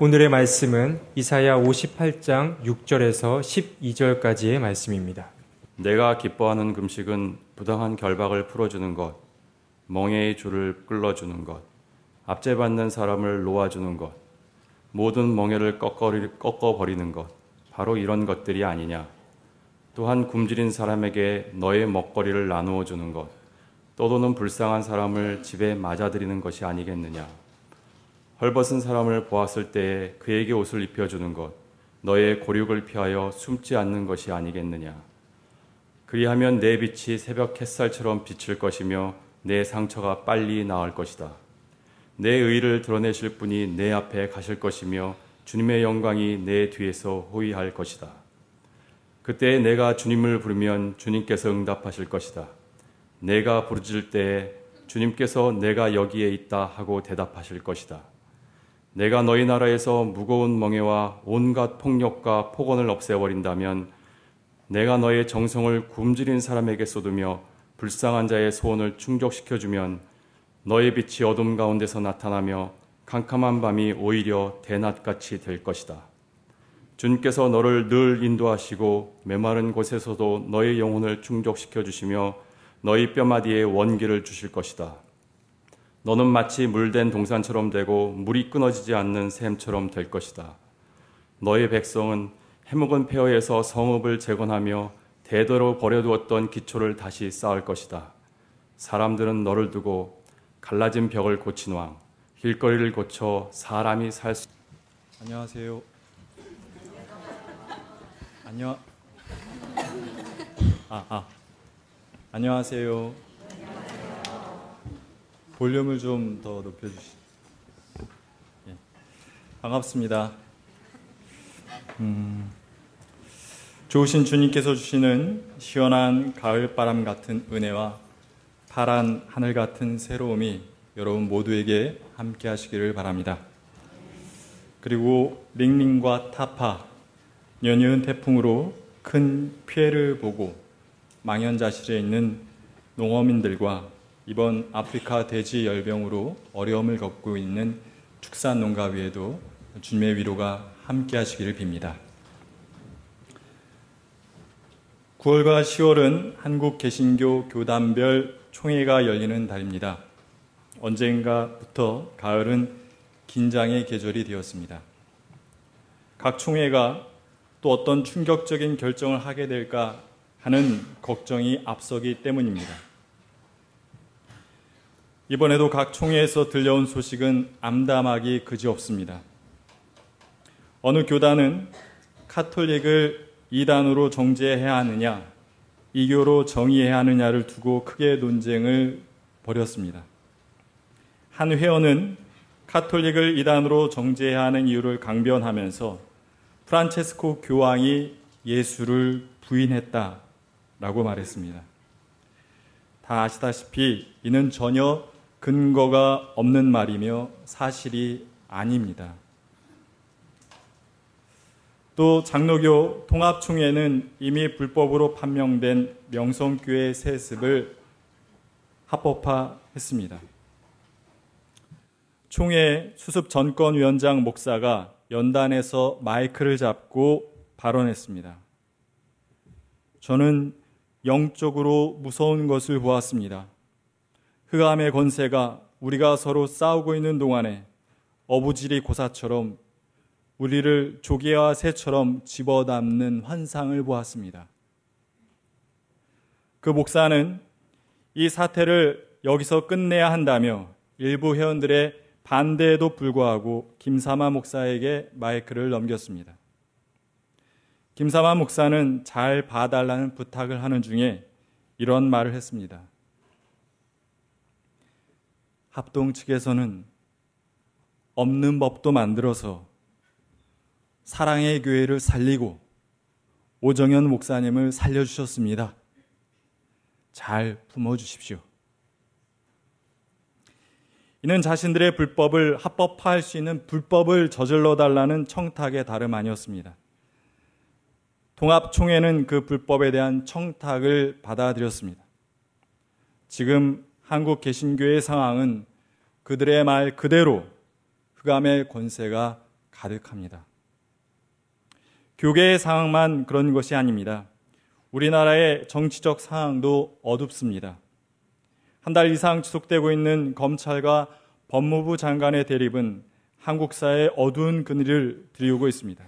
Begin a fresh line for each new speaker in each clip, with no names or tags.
오늘의 말씀은 이사야 58장 6절에서 12절까지의 말씀입니다.
내가 기뻐하는 금식은 부당한 결박을 풀어주는 것, 멍에의 줄을 끌어주는 것, 압제받는 사람을 놓아주는 것, 모든 멍에를 꺾어버리는 것, 바로 이런 것들이 아니냐. 또한 굶주린 사람에게 너의 먹거리를 나누어 주는 것, 떠도는 불쌍한 사람을 집에 맞아들이는 것이 아니겠느냐. 헐벗은 사람을 보았을 때에 그에게 옷을 입혀주는 것, 너의 고륙을 피하여 숨지 않는 것이 아니겠느냐. 그리하면 내 빛이 새벽 햇살처럼 비칠 것이며 내 상처가 빨리 나을 것이다. 내 의를 드러내실 분이 내 앞에 가실 것이며 주님의 영광이 내 뒤에서 호위할 것이다. 그때 내가 주님을 부르면 주님께서 응답하실 것이다. 내가 부르짖을 때에 주님께서 내가 여기에 있다 하고 대답하실 것이다. 내가 너희 나라에서 무거운 멍에와 온갖 폭력과 폭언을 없애버린다면 내가 너의 정성을 굶주린 사람에게 쏟으며 불쌍한 자의 소원을 충족시켜주면 너의 빛이 어둠 가운데서 나타나며 캄캄한 밤이 오히려 대낮같이 될 것이다. 주님께서 너를 늘 인도하시고 메마른 곳에서도 너의 영혼을 충족시켜 주시며 너희 뼈마디에 원기를 주실 것이다. 너는 마치 물된 동산처럼 되고 물이 끊어지지 않는 샘처럼 될 것이다. 너희 백성은 해묵은 폐허에서 성읍을 재건하며 대대로 버려두었던 기초를 다시 쌓을 것이다. 사람들은 너를 두고 갈라진 벽을 고친 왕, 길거리를 고쳐 사람이 살 수.
안녕하세요. 안녕. 아, 아. 안녕하세요. 볼륨을 좀 더 높여주시. 예. 반갑습니다. 음, 좋으신 주님께서 주시는 시원한 가을 바람 같은 은혜와 파란 하늘 같은 새로움이 여러분 모두에게 함께 하시기를 바랍니다. 그리고 링링과 타파, 연이은 태풍으로 큰 피해를 보고 망연자실에 있는 농어민들과 이번 아프리카 돼지 열병으로 어려움을 겪고 있는 축산 농가 위에도 주님의 위로가 함께 하시기를 빕니다. 9월과 10월은 한국 개신교 교단별 총회가 열리는 달입니다. 언젠가부터 가을은 긴장의 계절이 되었습니다. 각 총회가 또 어떤 충격적인 결정을 하게 될까 하는 걱정이 앞서기 때문입니다. 이번에도 각 총회에서 들려온 소식은 암담하기 그지없습니다. 어느 교단은 카톨릭을 이단으로 정죄해야 하느냐, 이교로 정의해야 하느냐를 두고 크게 논쟁을 벌였습니다. 한 회원은 카톨릭을 이단으로 정죄해야 하는 이유를 강변하면서 프란체스코 교황이 예수를 부인했다라고 말했습니다. 다 아시다시피 이는 전혀 근거가 없는 말이며 사실이 아닙니다. 또 장로교 통합총회는 이미 불법으로 판명된 명성교회 세습을 합법화했습니다. 총회 수습 전권위원장 목사가 연단에서 마이크를 잡고 발언했습니다. 저는 영적으로 무서운 것을 보았습니다. 흑암의 권세가 우리가 서로 싸우고 있는 동안에 어부지리 고사처럼 우리를 조개와 새처럼 집어담는 환상을 보았습니다. 그 목사는 이 사태를 여기서 끝내야 한다며 일부 회원들의 반대에도 불구하고 김사마 목사에게 마이크를 넘겼습니다. 김사마 목사는 잘 봐달라는 부탁을 하는 중에 이런 말을 했습니다. 합동 측에서는 없는 법도 만들어서 사랑의 교회를 살리고 오정현 목사님을 살려주셨습니다. 잘 품어주십시오. 이는 자신들의 불법을 합법화할 수 있는 불법을 저질러 달라는 청탁의 다름 아니었습니다. 통합총회는 그 불법에 대한 청탁을 받아들였습니다. 지금 한국 개신교의 상황은 그들의 말 그대로 흑암의 권세가 가득합니다. 교계의 상황만 그런 것이 아닙니다. 우리나라의 정치적 상황도 어둡습니다. 한 달 이상 지속되고 있는 검찰과 법무부 장관의 대립은 한국 사회의 어두운 그늘을 드리우고 있습니다.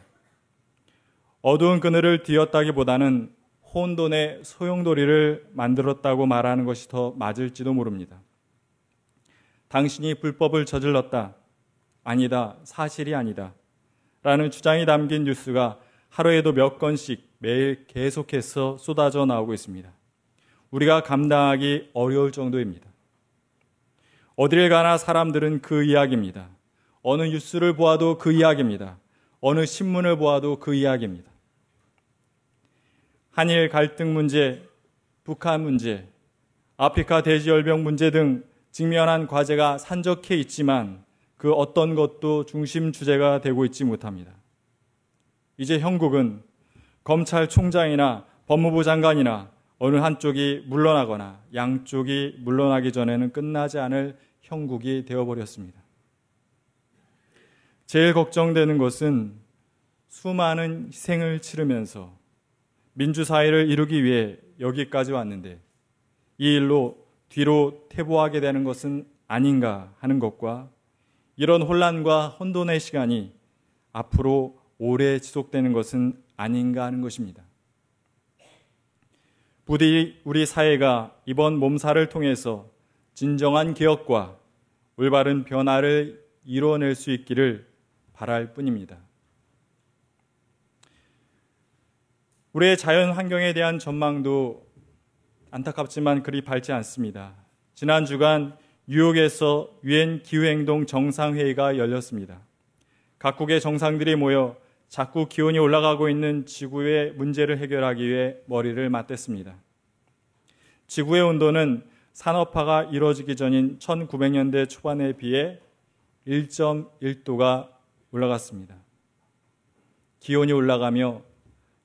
어두운 그늘을 뒤었다기보다는 혼돈의 소용돌이를 만들었다고 말하는 것이 더 맞을지도 모릅니다. 당신이 불법을 저질렀다. 아니다. 사실이 아니다. 라는 주장이 담긴 뉴스가 하루에도 몇 건씩 매일 계속해서 쏟아져 나오고 있습니다. 우리가 감당하기 어려울 정도입니다. 어디를 가나 사람들은 그 이야기입니다. 어느 뉴스를 보아도 그 이야기입니다. 어느 신문을 보아도 그 이야기입니다. 한일 갈등 문제, 북한 문제, 아프리카 돼지열병 문제 등 직면한 과제가 산적해 있지만 그 어떤 것도 중심 주제가 되고 있지 못합니다. 이제 형국은 검찰총장이나 법무부 장관이나 어느 한쪽이 물러나거나 양쪽이 물러나기 전에는 끝나지 않을 형국이 되어버렸습니다. 제일 걱정되는 것은 수많은 희생을 치르면서 민주사회를 이루기 위해 여기까지 왔는데 이 일로 뒤로 퇴보하게 되는 것은 아닌가 하는 것과 이런 혼란과 혼돈의 시간이 앞으로 오래 지속되는 것은 아닌가 하는 것입니다. 부디 우리 사회가 이번 몸살을 통해서 진정한 개혁과 올바른 변화를 이루어낼 수 있기를 바랄 뿐입니다. 우리의 자연 환경에 대한 전망도 안타깝지만 그리 밝지 않습니다. 지난 주간 뉴욕에서 유엔 기후행동 정상회의가 열렸습니다. 각국의 정상들이 모여 자꾸 기온이 올라가고 있는 지구의 문제를 해결하기 위해 머리를 맞댔습니다. 지구의 온도는 산업화가 이루어지기 전인 1900년대 초반에 비해 1.1도가 올라갔습니다. 기온이 올라가며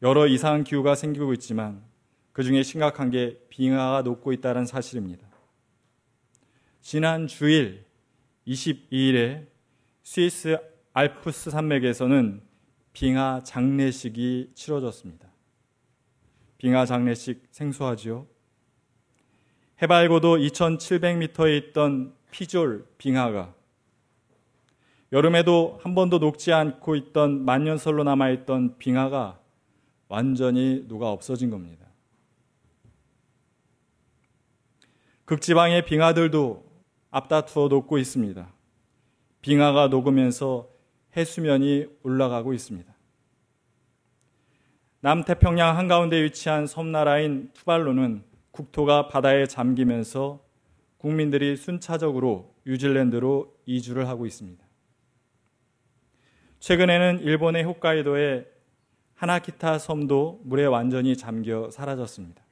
여러 이상한 기후가 생기고 있지만 그 중에 심각한 게 빙하가 녹고 있다는 사실입니다. 지난 주일 22일에 스위스 알프스 산맥에서는 빙하 장례식이 치러졌습니다. 빙하 장례식 생소하지요? 해발고도 2,700m에 있던 피졸 빙하가 여름에도 한 번도 녹지 않고 있던 만년설로 남아있던 빙하가 완전히 녹아 없어진 겁니다. 극지방의 빙하들도 앞다투어 녹고 있습니다. 빙하가 녹으면서 해수면이 올라가고 있습니다. 남태평양 한가운데 위치한 섬나라인 투발루는 국토가 바다에 잠기면서 국민들이 순차적으로 뉴질랜드로 이주를 하고 있습니다. 최근에는 일본의 홋카이도에 하나키타 섬도 물에 완전히 잠겨 사라졌습니다.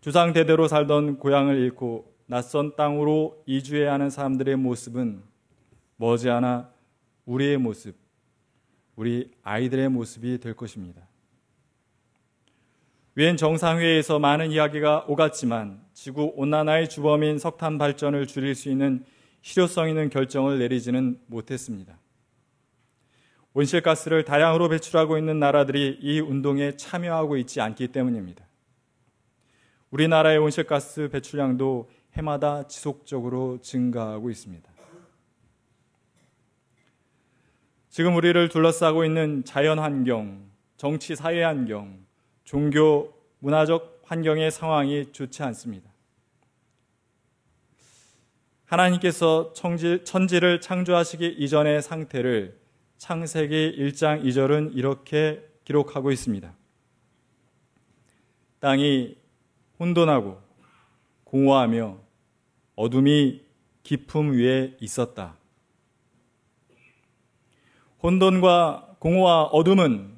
주상 대대로 살던 고향을 잃고 낯선 땅으로 이주해야 하는 사람들의 모습은 머지않아 우리의 모습, 우리 아이들의 모습이 될 것입니다. 유엔 정상회의에서 많은 이야기가 오갔지만 지구 온난화의 주범인 석탄 발전을 줄일 수 있는 실효성 있는 결정을 내리지는 못했습니다. 온실가스를 다량으로 배출하고 있는 나라들이 이 운동에 참여하고 있지 않기 때문입니다. 우리나라의 온실가스 배출량도 해마다 지속적으로 증가하고 있습니다. 지금 우리를 둘러싸고 있는 자연 환경, 정치 사회 환경, 종교 문화적 환경의 상황이 좋지 않습니다. 하나님께서 천지, 천지를 창조하시기 이전의 상태를 창세기 1장 2절은 이렇게 기록하고 있습니다. 땅이 혼돈하고 공허하며 어둠이 깊음 위에 있었다. 혼돈과 공허와 어둠은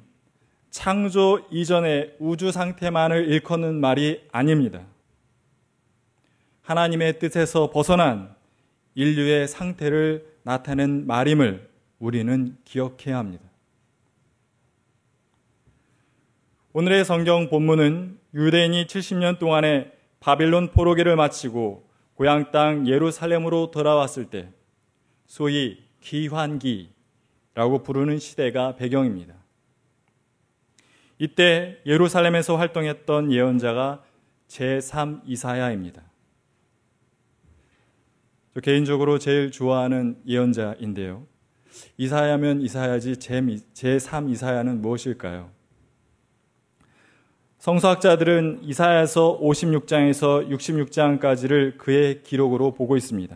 창조 이전의 우주 상태만을 일컫는 말이 아닙니다. 하나님의 뜻에서 벗어난 인류의 상태를 나타낸 말임을 우리는 기억해야 합니다. 오늘의 성경 본문은 유대인이 70년 동안의 바빌론 포로기를 마치고 고향 땅 예루살렘으로 돌아왔을 때 소위 기환기 라고 부르는 시대가 배경입니다. 이때 예루살렘에서 활동했던 예언자가 제3 이사야입니다. 저 개인적으로 제일 좋아하는 예언자인데요. 이사야면 이사야지 제3 이사야는 무엇일까요? 성서학자들은 이사야서 56장에서 66장까지를 그의 기록으로 보고 있습니다.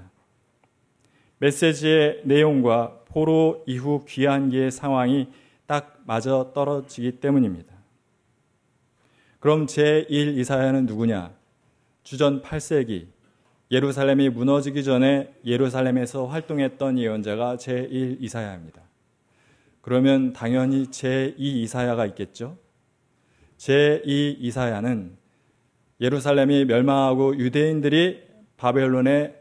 메시지의 내용과 포로 이후 귀환기의 상황이 딱 맞아 떨어지기 때문입니다. 그럼 제1 이사야는 누구냐? 주전 8세기 예루살렘이 무너지기 전에 예루살렘에서 활동했던 예언자가 제1 이사야입니다. 그러면 당연히 제2 이사야가 있겠죠? 제2 이사야는 예루살렘이 멸망하고 유대인들이 바벨론에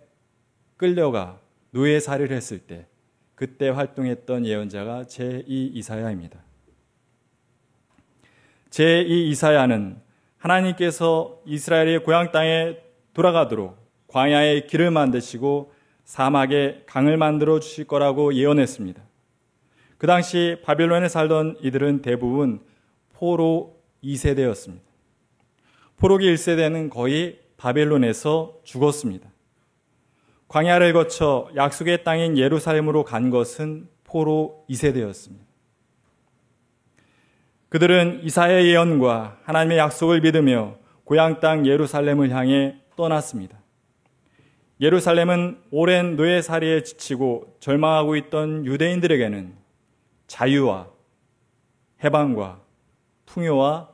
끌려가 노예살이를 했을 때 그때 활동했던 예언자가 제2 이사야입니다. 제2 이사야는 하나님께서 이스라엘의 고향 땅에 돌아가도록 광야에 길을 만드시고 사막에 강을 만들어 주실 거라고 예언했습니다. 그 당시 바빌론에 살던 이들은 대부분 포로 2세대였습니다. 포로기 1세대는 거의 바벨론에서 죽었습니다. 광야를 거쳐 약속의 땅인 예루살렘으로 간 것은 포로 2세대였습니다. 그들은 이사의 예언과 하나님의 약속을 믿으며 고향 땅 예루살렘을 향해 떠났습니다. 예루살렘은 오랜 노예살이에 지치고 절망하고 있던 유대인들에게는 자유와 해방과 풍요와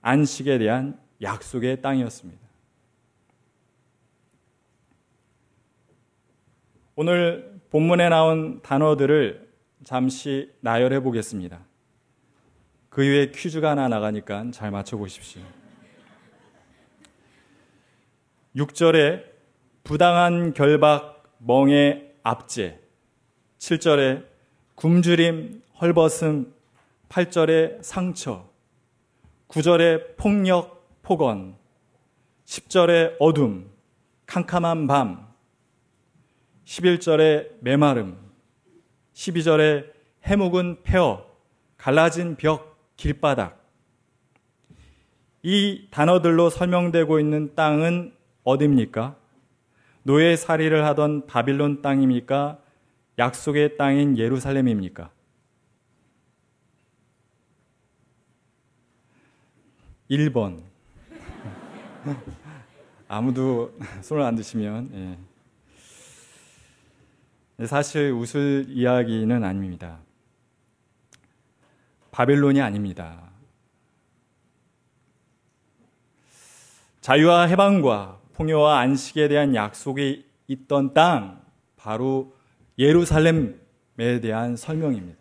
안식에 대한 약속의 땅이었습니다. 오늘 본문에 나온 단어들을 잠시 나열해 보겠습니다. 그 이후에 퀴즈가 하나 나가니까 잘 맞춰 보십시오. 6절에 부당한 결박, 멍에 압제. 7절에 굶주림, 헐벗음. 8절에 상처. 9절에 폭력, 폭언. 10절에 어둠, 캄캄한 밤. 11절에 메마름. 12절에 해묵은 폐허, 갈라진 벽, 길바닥. 이 단어들로 설명되고 있는 땅은 어디입니까? 노예 살이를 하던 바빌론 땅입니까? 약속의 땅인 예루살렘입니까? 1번. 아무도 손을 안 드시면, 예. 사실 웃을 이야기는 아닙니다. 바벨론이 아닙니다. 자유와 해방과 풍요와 안식에 대한 약속이 있던 땅, 바로 예루살렘에 대한 설명입니다.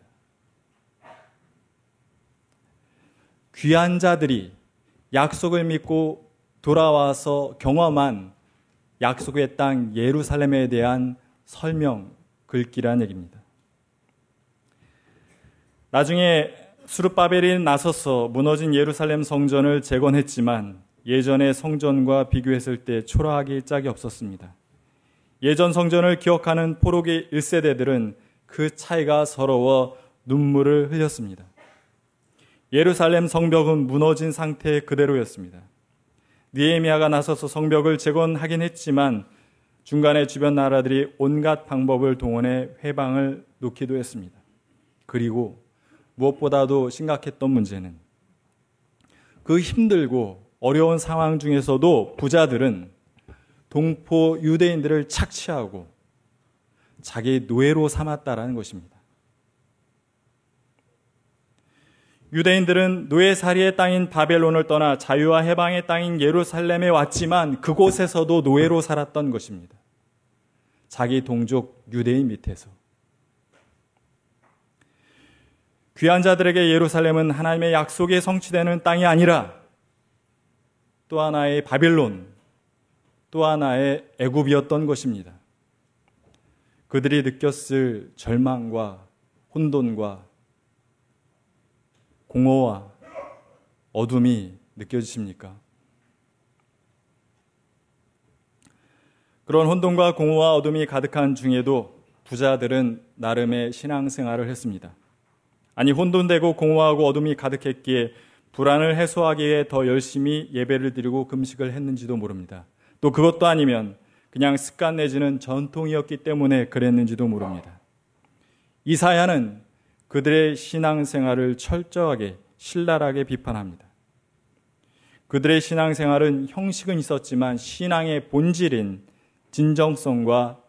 귀한 자들이 약속을 믿고 돌아와서 경험한 약속의 땅 예루살렘에 대한 설명, 글귀란 얘기입니다. 나중에 수르바벨이 나서서 무너진 예루살렘 성전을 재건했지만 예전의 성전과 비교했을 때 초라하기 짝이 없었습니다. 예전 성전을 기억하는 포로기 1세대들은 그 차이가 서러워 눈물을 흘렸습니다. 예루살렘 성벽은 무너진 상태 그대로였습니다. 니에미아가 나서서 성벽을 재건하긴 했지만 중간에 주변 나라들이 온갖 방법을 동원해 회방을 놓기도 했습니다. 그리고 무엇보다도 심각했던 문제는 그 힘들고 어려운 상황 중에서도 부자들은 동포 유대인들을 착취하고 자기 노예로 삼았다라는 것입니다. 유대인들은 노예살이의 땅인 바벨론을 떠나 자유와 해방의 땅인 예루살렘에 왔지만 그곳에서도 노예로 살았던 것입니다. 자기 동족 유대인 밑에서. 귀한 자들에게 예루살렘은 하나님의 약속에 성취되는 땅이 아니라 또 하나의 바빌론, 또 하나의 애굽이었던 것입니다. 그들이 느꼈을 절망과 혼돈과 공허와 어둠이 느껴지십니까? 그런 혼돈과 공허와 어둠이 가득한 중에도 부자들은 나름의 신앙생활을 했습니다. 아니 혼돈되고 공허하고 어둠이 가득했기에 불안을 해소하기 위해 더 열심히 예배를 드리고 금식을 했는지도 모릅니다. 또 그것도 아니면 그냥 습관 내지는 전통이었기 때문에 그랬는지도 모릅니다. 이사야는 그들의 신앙생활을 철저하게 신랄하게 비판합니다. 그들의 신앙생활은 형식은 있었지만 신앙의 본질인 진정성과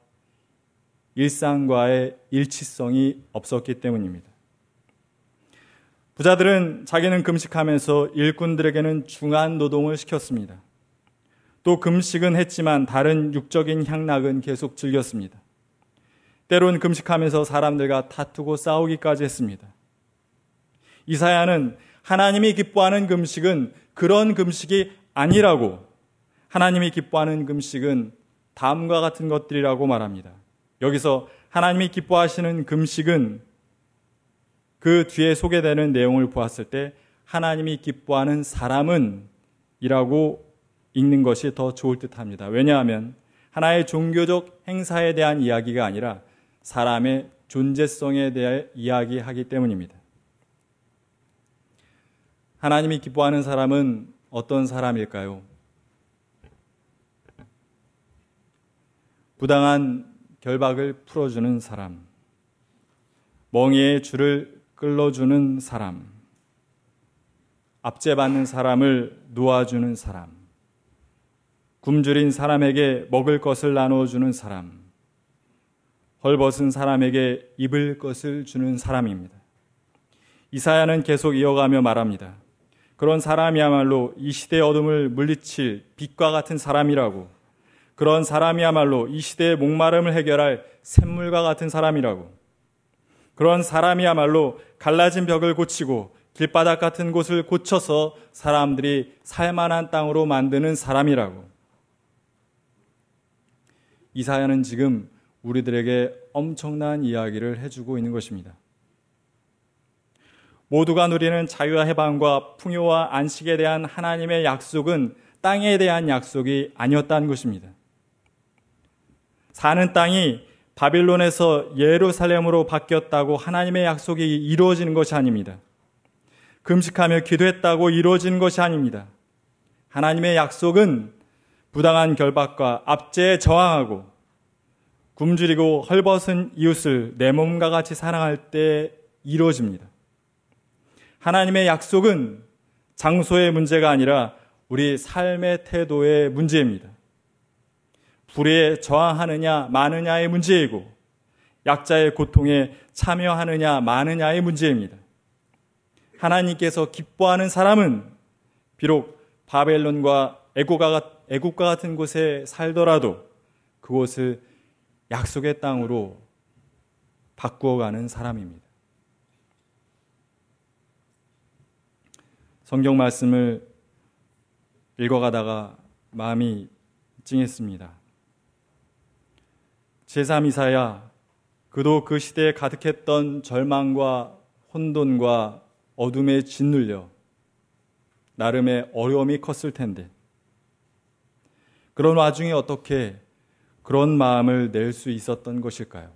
일상과의 일치성이 없었기 때문입니다. 부자들은 자기는 금식하면서 일꾼들에게는 중한 노동을 시켰습니다. 또 금식은 했지만 다른 육적인 향락은 계속 즐겼습니다. 때론 금식하면서 사람들과 다투고 싸우기까지 했습니다. 이사야는 하나님이 기뻐하는 금식은 그런 금식이 아니라고 하나님이 기뻐하는 금식은 다음과 같은 것들이라고 말합니다. 여기서 하나님이 기뻐하시는 금식은 그 뒤에 소개되는 내용을 보았을 때 하나님이 기뻐하는 사람은 이라고 읽는 것이 더 좋을 듯 합니다. 왜냐하면 하나의 종교적 행사에 대한 이야기가 아니라 사람의 존재성에 대해 이야기하기 때문입니다. 하나님이 기뻐하는 사람은 어떤 사람일까요? 부당한 결박을 풀어주는 사람, 멍에의 줄을 끌어주는 사람, 압제받는 사람을 놓아주는 사람, 굶주린 사람에게 먹을 것을 나눠주는 사람, 헐벗은 사람에게 입을 것을 주는 사람입니다. 이사야는 계속 이어가며 말합니다. 그런 사람이야말로 이 시대의 어둠을 물리칠 빛과 같은 사람이라고 그런 사람이야말로 이 시대의 목마름을 해결할 샘물과 같은 사람이라고 그런 사람이야말로 갈라진 벽을 고치고 길바닥 같은 곳을 고쳐서 사람들이 살만한 땅으로 만드는 사람이라고 이사야는 지금 우리들에게 엄청난 이야기를 해주고 있는 것입니다. 모두가 누리는 자유와 해방과 풍요와 안식에 대한 하나님의 약속은 땅에 대한 약속이 아니었다는 것입니다. 사는 땅이 바빌론에서 예루살렘으로 바뀌었다고 하나님의 약속이 이루어지는 것이 아닙니다. 금식하며 기도했다고 이루어지는 것이 아닙니다. 하나님의 약속은 부당한 결박과 압제에 저항하고 굶주리고 헐벗은 이웃을 내 몸과 같이 사랑할 때 이루어집니다. 하나님의 약속은 장소의 문제가 아니라 우리 삶의 태도의 문제입니다. 불에 저항하느냐 마느냐의 문제이고 약자의 고통에 참여하느냐 마느냐의 문제입니다. 하나님께서 기뻐하는 사람은 비록 바벨론과 애국과 같은 곳에 살더라도 그곳을 약속의 땅으로 바꾸어가는 사람입니다. 성경 말씀을 읽어가다가 마음이 찡했습니다. 제3이사야 그도 그 시대에 가득했던 절망과 혼돈과 어둠에 짓눌려 나름의 어려움이 컸을 텐데 그런 와중에 어떻게 그런 마음을 낼 수 있었던 것일까요?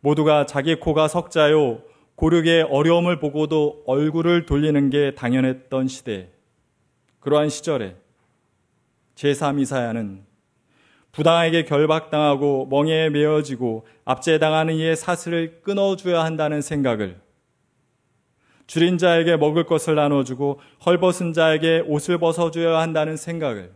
모두가 자기 코가 석자요 고르게 어려움을 보고도 얼굴을 돌리는 게 당연했던 시대. 그러한 시절에 제3이사야는 부당하게 결박당하고 멍에 메어지고 압제당하는 이의 사슬을 끊어줘야 한다는 생각을 줄인 자에게 먹을 것을 나눠주고 헐벗은 자에게 옷을 벗어줘야 한다는 생각을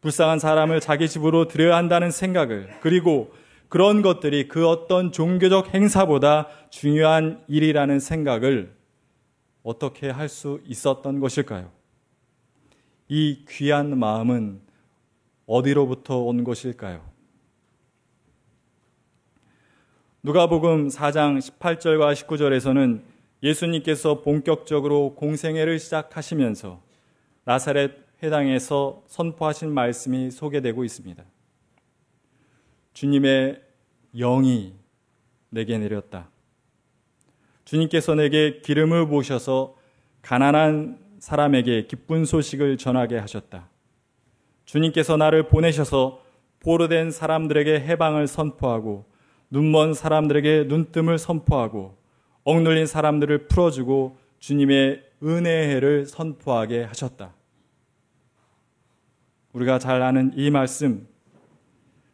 불쌍한 사람을 자기 집으로 들여야 한다는 생각을 그리고 그런 것들이 그 어떤 종교적 행사보다 중요한 일이라는 생각을 어떻게 할 수 있었던 것일까요? 이 귀한 마음은 어디로부터 온 것일까요? 누가복음 4장 18절과 19절에서는 예수님께서 본격적으로 공생애를 시작하시면서 나사렛 회당에서 선포하신 말씀이 소개되고 있습니다. 주님의 영이 내게 내렸다. 주님께서 내게 기름을 부으셔서 가난한 사람에게 기쁜 소식을 전하게 하셨다. 주님께서 나를 보내셔서 포로된 사람들에게 해방을 선포하고 눈먼 사람들에게 눈뜸을 선포하고 억눌린 사람들을 풀어주고 주님의 은혜의 해를 선포하게 하셨다. 우리가 잘 아는 이 말씀,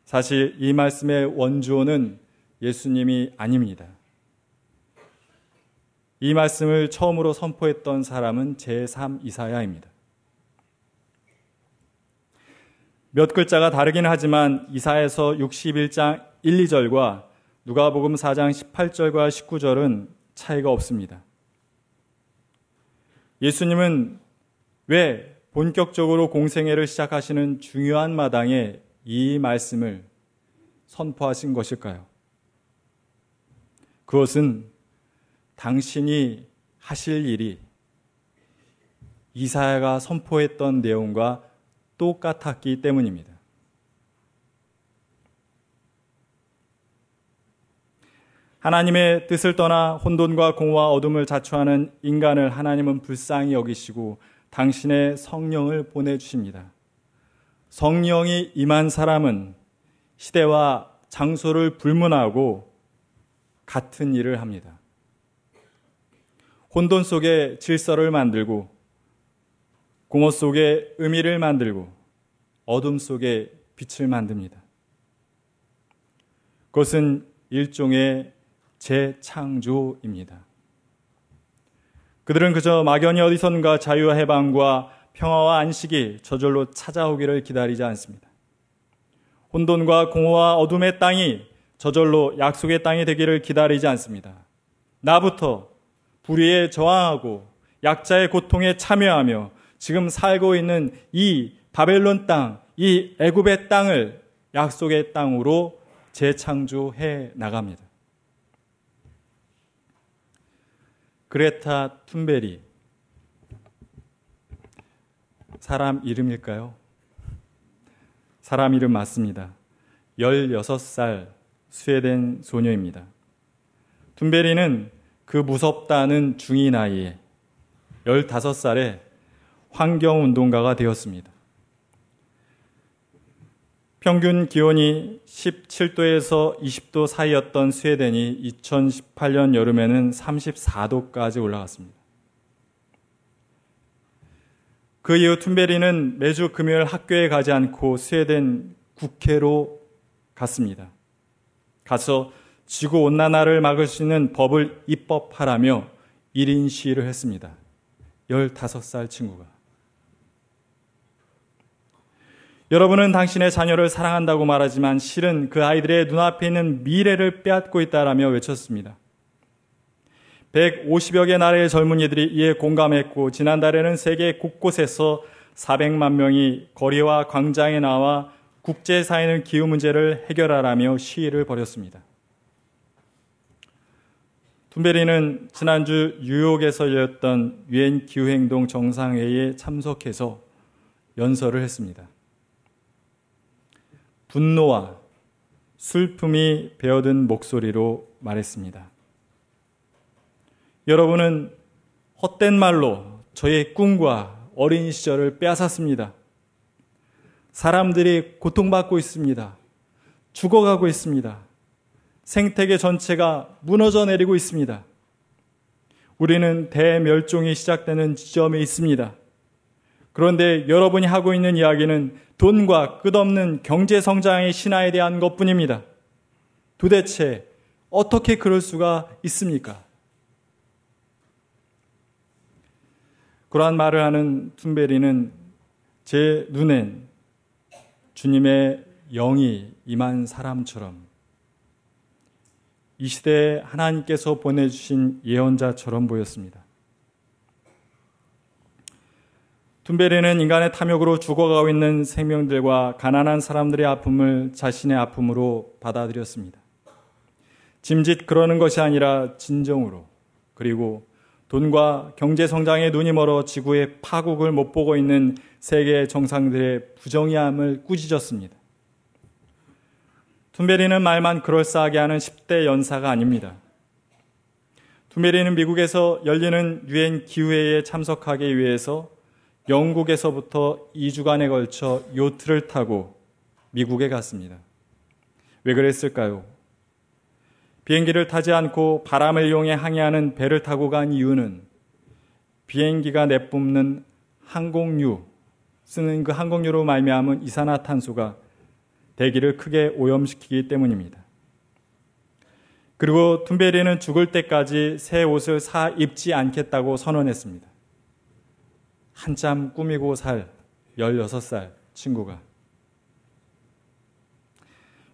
사실 이 말씀의 원주어는 예수님이 아닙니다. 이 말씀을 처음으로 선포했던 사람은 제3 이사야입니다. 몇 글자가 다르긴 하지만 이사에서 61장 1, 2절과 누가복음 4장 18절과 19절은 차이가 없습니다. 예수님은 왜 본격적으로 공생애를 시작하시는 중요한 마당에 이 말씀을 선포하신 것일까요? 그것은 당신이 하실 일이 이사야가 선포했던 내용과 똑같았기 때문입니다. 하나님의 뜻을 떠나 혼돈과 공허와 어둠을 자초하는 인간을 하나님은 불쌍히 여기시고 당신의 성령을 보내주십니다. 성령이 임한 사람은 시대와 장소를 불문하고 같은 일을 합니다. 혼돈 속에 질서를 만들고 공허 속에 의미를 만들고 어둠 속에 빛을 만듭니다. 그것은 일종의 재창조입니다. 그들은 그저 막연히 어디선가 자유와 해방과 평화와 안식이 저절로 찾아오기를 기다리지 않습니다. 혼돈과 공허와 어둠의 땅이 저절로 약속의 땅이 되기를 기다리지 않습니다. 나부터 불의에 저항하고 약자의 고통에 참여하며 지금 살고 있는 이 바벨론 땅, 이 애굽의 땅을 약속의 땅으로 재창조해 나갑니다. 그레타 툰베리 사람 이름일까요? 사람 이름 맞습니다. 16살 스웨덴 소녀입니다. 툰베리는 그 무섭다는 중이 나이에 15살에 환경운동가가 되었습니다. 평균 기온이 17도에서 20도 사이였던 스웨덴이 2018년 여름에는 34도까지 올라갔습니다. 그 이후 툰베리는 매주 금요일 학교에 가지 않고 스웨덴 국회로 갔습니다. 가서 지구 온난화를 막을 수 있는 법을 입법하라며 1인 시위를 했습니다. 15살 친구가. 여러분은 당신의 자녀를 사랑한다고 말하지만 실은 그 아이들의 눈앞에 있는 미래를 빼앗고 있다라며 외쳤습니다. 150여 개 나라의 젊은이들이 이에 공감했고 지난달에는 세계 곳곳에서 400만 명이 거리와 광장에 나와 국제사회는 기후 문제를 해결하라며 시위를 벌였습니다. 툰베리는 지난주 뉴욕에서 열렸던 유엔 기후행동 정상회의에 참석해서 연설을 했습니다. 분노와 슬픔이 배어든 목소리로 말했습니다. 여러분은 헛된 말로 저의 꿈과 어린 시절을 빼앗았습니다. 사람들이 고통받고 있습니다. 죽어가고 있습니다. 생태계 전체가 무너져 내리고 있습니다. 우리는 대멸종이 시작되는 지점에 있습니다. 그런데 여러분이 하고 있는 이야기는 돈과 끝없는 경제 성장의 신화에 대한 것 뿐입니다. 도대체 어떻게 그럴 수가 있습니까? 그러한 말을 하는 툰베리는 제 눈엔 주님의 영이 임한 사람처럼 이 시대에 하나님께서 보내주신 예언자처럼 보였습니다. 툰베리는 인간의 탐욕으로 죽어가고 있는 생명들과 가난한 사람들의 아픔을 자신의 아픔으로 받아들였습니다. 짐짓 그러는 것이 아니라 진정으로 그리고 돈과 경제 성장에 눈이 멀어 지구의 파국을 못 보고 있는 세계 정상들의 부정의함을 꾸짖었습니다. 툰베리는 말만 그럴싸하게 하는 10대 연사가 아닙니다. 툰베리는 미국에서 열리는 유엔 기후회의에 참석하기 위해서 영국에서부터 2주간에 걸쳐 요트를 타고 미국에 갔습니다. 왜 그랬을까요? 비행기를 타지 않고 바람을 이용해 항해하는 배를 타고 간 이유는 비행기가 내뿜는 항공유 쓰는 그 항공유로 말미암은 이산화탄소가 대기를 크게 오염시키기 때문입니다. 그리고 툰베리는 죽을 때까지 새 옷을 사 입지 않겠다고 선언했습니다. 한참 꾸미고 살 16살 친구가.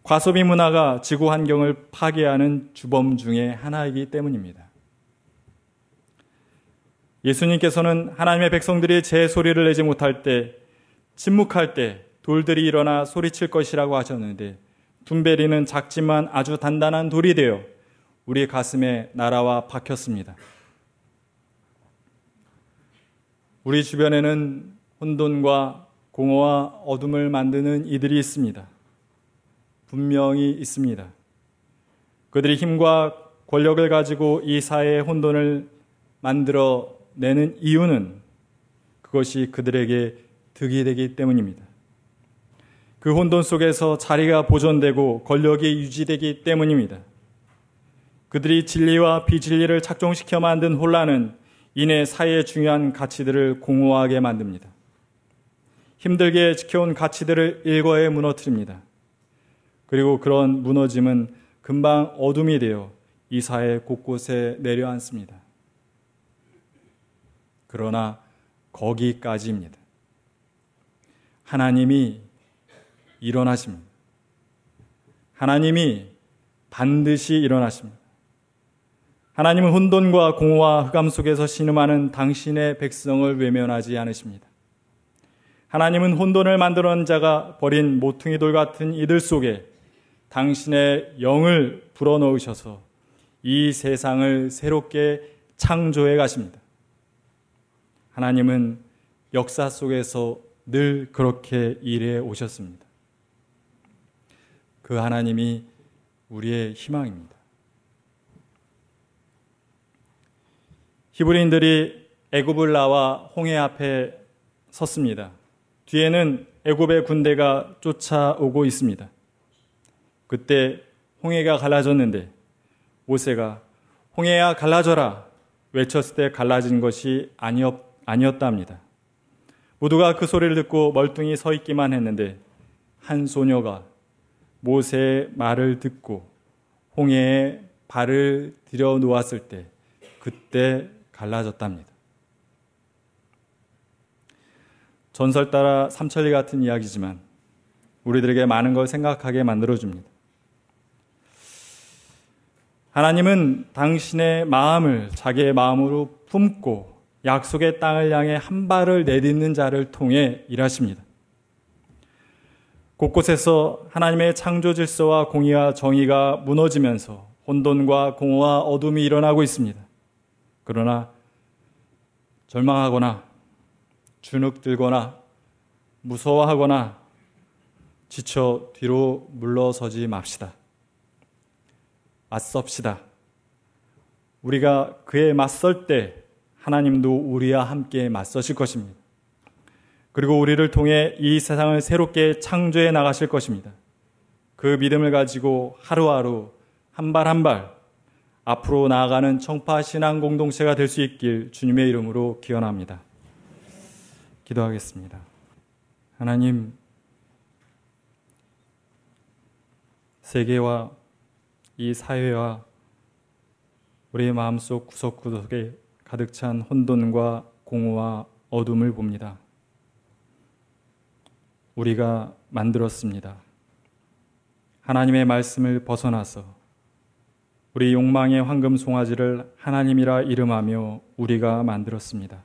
과소비 문화가 지구 환경을 파괴하는 주범 중의 하나이기 때문입니다. 예수님께서는 하나님의 백성들이 제 소리를 내지 못할 때, 침묵할 때 돌들이 일어나 소리칠 것이라고 하셨는데, 둠베리는 작지만 아주 단단한 돌이 되어 우리 가슴에 날아와 박혔습니다. 우리 주변에는 혼돈과 공허와 어둠을 만드는 이들이 있습니다. 분명히 있습니다. 그들이 힘과 권력을 가지고 이 사회의 혼돈을 만들어 내는 이유는 그것이 그들에게 득이 되기 때문입니다. 그 혼돈 속에서 자리가 보존되고 권력이 유지되기 때문입니다. 그들이 진리와 비진리를 착종시켜 만든 혼란은 이내 사회의 중요한 가치들을 공허하게 만듭니다. 힘들게 지켜온 가치들을 일거에 무너뜨립니다. 그리고 그런 무너짐은 금방 어둠이 되어 이 사회 곳곳에 내려앉습니다. 그러나 거기까지입니다. 하나님이 일어나십니다. 하나님이 반드시 일어나십니다. 하나님은 혼돈과 공허와 흑암 속에서 신음하는 당신의 백성을 외면하지 않으십니다. 하나님은 혼돈을 만들어낸 자가 버린 모퉁이 돌 같은 이들 속에 당신의 영을 불어넣으셔서 이 세상을 새롭게 창조해 가십니다. 하나님은 역사 속에서 늘 그렇게 일해 오셨습니다. 그 하나님이 우리의 희망입니다. 히브리인들이 애굽을 나와 홍해 앞에 섰습니다. 뒤에는 애굽의 군대가 쫓아오고 있습니다. 그때 홍해가 갈라졌는데 모세가 홍해야 갈라져라 외쳤을 때 갈라진 것이 아니었, 아니었답니다. 모두가 그 소리를 듣고 멀뚱히 서 있기만 했는데 한 소녀가 모세의 말을 듣고 홍해에 발을 들여 놓았을 때 그때 갈라졌답니다. 전설 따라 삼천리 같은 이야기지만 우리들에게 많은 걸 생각하게 만들어줍니다. 하나님은 당신의 마음을 자기의 마음으로 품고 약속의 땅을 향해 한 발을 내딛는 자를 통해 일하십니다. 곳곳에서 하나님의 창조 질서와 공의와 정의가 무너지면서 혼돈과 공허와 어둠이 일어나고 있습니다. 그러나 절망하거나 주눅들거나 무서워하거나 지쳐 뒤로 물러서지 맙시다. 맞섭시다. 우리가 그에 맞설 때 하나님도 우리와 함께 맞서실 것입니다. 그리고 우리를 통해 이 세상을 새롭게 창조해 나가실 것입니다. 그 믿음을 가지고 하루하루 한 발 한발 앞으로 나아가는 청파 신앙 공동체가 될 수 있길 주님의 이름으로 기원합니다. 기도하겠습니다. 하나님, 세계와 이 사회와 우리의 마음속 구석구석에 가득 찬 혼돈과 공허와 어둠을 봅니다. 우리가 만들었습니다. 하나님의 말씀을 벗어나서 우리 욕망의 황금 송아지를 하나님이라 이름하며 우리가 만들었습니다.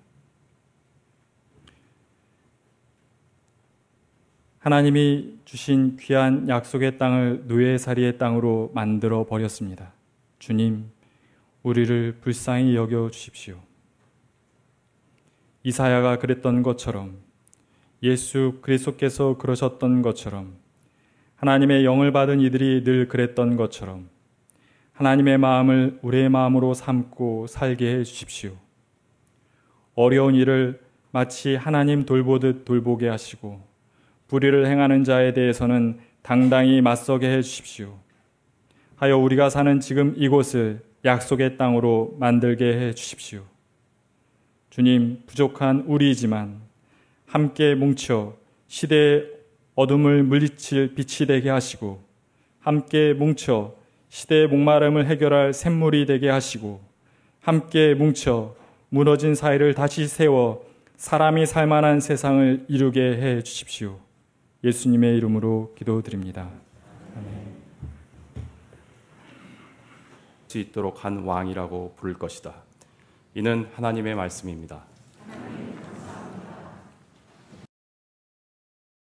하나님이 주신 귀한 약속의 땅을 노예살이의 땅으로 만들어 버렸습니다. 주님, 우리를 불쌍히 여겨 주십시오. 이사야가 그랬던 것처럼 예수 그리스도께서 그러셨던 것처럼 하나님의 영을 받은 이들이 늘 그랬던 것처럼 하나님의 마음을 우리의 마음으로 삼고 살게 해 주십시오. 어려운 일을 마치 하나님 돌보듯 돌보게 하시고 불의를 행하는 자에 대해서는 당당히 맞서게 해 주십시오. 하여 우리가 사는 지금 이곳을 약속의 땅으로 만들게 해 주십시오. 주님, 부족한 우리이지만 함께 뭉쳐 시대의 어둠을 물리칠 빛이 되게 하시고 함께 뭉쳐 시대의 목마름을 해결할 샘물이 되게 하시고 함께 뭉쳐 무너진 사회를 다시 세워 사람이 살만한 세상을 이루게 해 주십시오. 예수님의 이름으로 기도드립니다.
수 있도록 한 왕이라고 부를 것이다. 이는 하나님의 말씀입니다.